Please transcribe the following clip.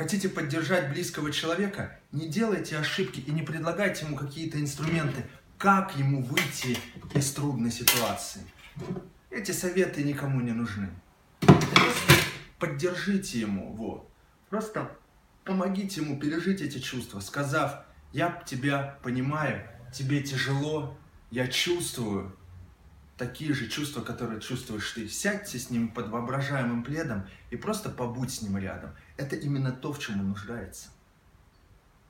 Хотите поддержать близкого человека? Не делайте ошибки и не предлагайте ему какие-то инструменты, как ему выйти из трудной ситуации. Эти советы никому не нужны. Просто поддержите ему, вот. Просто помогите ему пережить эти чувства, сказав, я тебя понимаю, тебе тяжело, я чувствую такие же чувства, которые чувствуешь ты. Сядьте с ним под воображаемым пледом и просто побудь с ним рядом. Это именно то, в чем он нуждается.